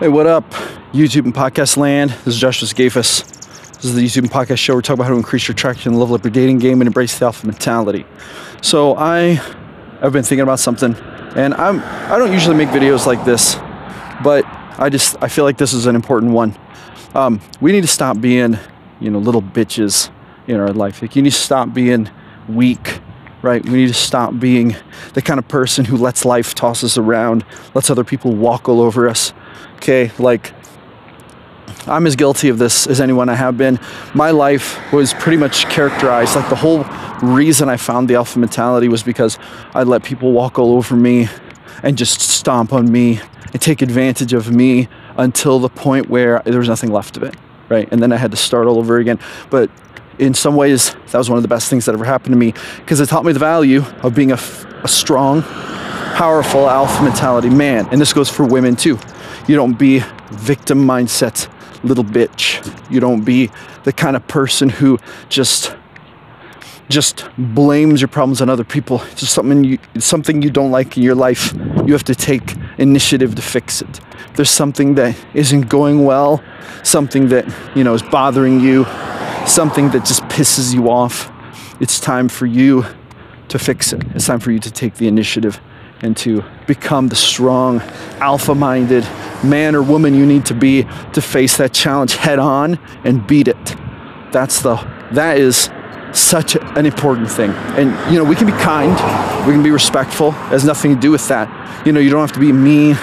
Hey, what up, YouTube and podcast land? This is Joshua Sigafus. This is the YouTube and podcast show. We're talking about how to increase your traction, level up your dating game, and embrace the alpha mentality. So I have been thinking about something, and I'm I don't usually make videos like this, but I just I feel like this is an important one. Um, we need to stop being, you know, little bitches in our life. Like you need to stop being weak right? We need to stop being the kind of person who lets life toss us around, lets other people walk all over us. Okay, like I'm as guilty of this as anyone I have been. My life was pretty much characterized like the whole reason I found the alpha mentality was because I let people walk all over me and just stomp on me and take advantage of me until the point where there was nothing left of it, right? And then I had to start all over again. But in some ways, that was one of the best things that ever happened to me because it taught me the value of being a, a strong, powerful alpha mentality man. And this goes for women too. You don't be victim mindset little bitch. You don't be the kind of person who just just blames your problems on other people. It's just something you something you don't like in your life. You have to take initiative to fix it. If there's something that isn't going well, something that, you know, is bothering you, something that just pisses you off, it's time for you to fix it. It's time for you to take the initiative and to become the strong, alpha minded man or woman you need to be to face that challenge head on and beat it. That's the, that is such an important thing. And, you know, we can be kind, we can be respectful, it has nothing to do with that. You know, you don't have to be a mean,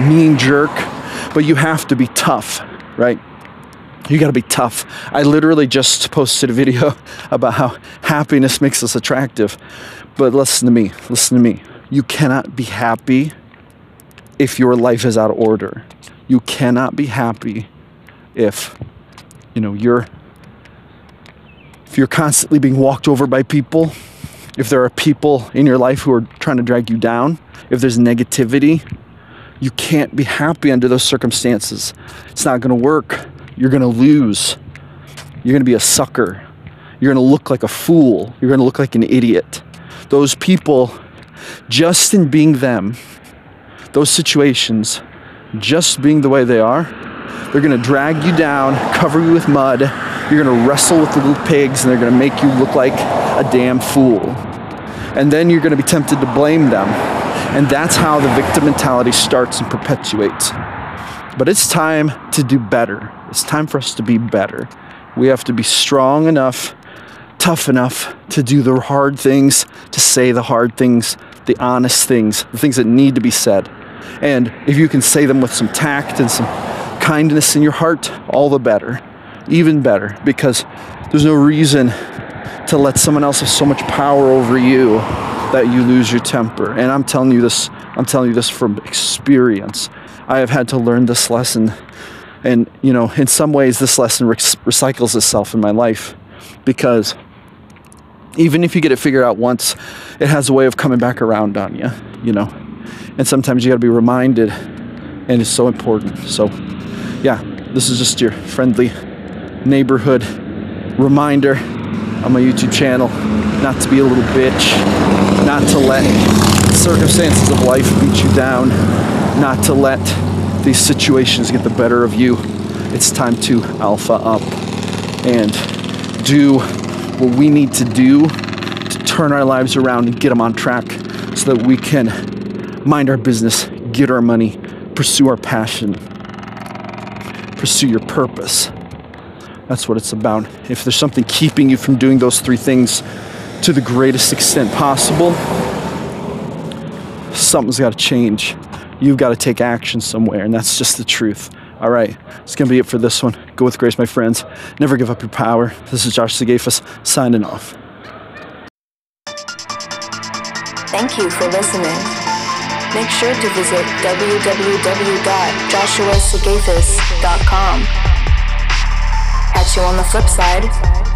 mean jerk, but you have to be tough, right? You got to be tough. I literally just posted a video about how happiness makes us attractive. But listen to me, listen to me. You cannot be happy if your life is out of order. You cannot be happy if you know you're if you're constantly being walked over by people, if there are people in your life who are trying to drag you down, if there's negativity, you can't be happy under those circumstances. It's not going to work you're going to lose. You're going to be a sucker. You're going to look like a fool. You're going to look like an idiot. Those people, just in being them, those situations, just being the way they are, they're to drag you down, cover you with mud. You're to wrestle with the little pigs, and they're to make you look like a damn fool. And then you're to be tempted to blame them. And that's how the victim mentality starts and perpetuates. But it's time to do better. It's time for us to be better. We have to be strong enough, tough enough to do the hard things, to say the hard things, the honest things, the things that need to be said. And if you can say them with some tact and some kindness in your heart, all the better. Even better, because there's no reason to let someone else have so much power over you that you lose your temper. And I'm telling you this, I'm telling you this from experience. I have had to learn this lesson. And, you know, in some ways, this lesson re- recycles itself in my life because even if you get it figured out once, it has a way of coming back around on you, you know. And sometimes you got to be reminded, and it's so important. So, yeah, this is just your friendly neighborhood reminder on my YouTube channel not to be a little bitch, not to let circumstances of life beat you down, not to let these situations get the better of you. It's time to alpha up and do what we need to do to turn our lives around and get them on track so that we can mind our business, get our money, pursue our passion, pursue your purpose. That's what it's about. If there's something keeping you from doing those three things to the greatest extent possible, something's got to change. You've got to take action somewhere, and that's just the truth. All right, it's going to be it for this one. Go with grace, my friends. Never give up your power. This is Josh Sigafus signing off. Thank you for listening. Make sure to visit www.joshuasigafus.com. Catch you on the flip side.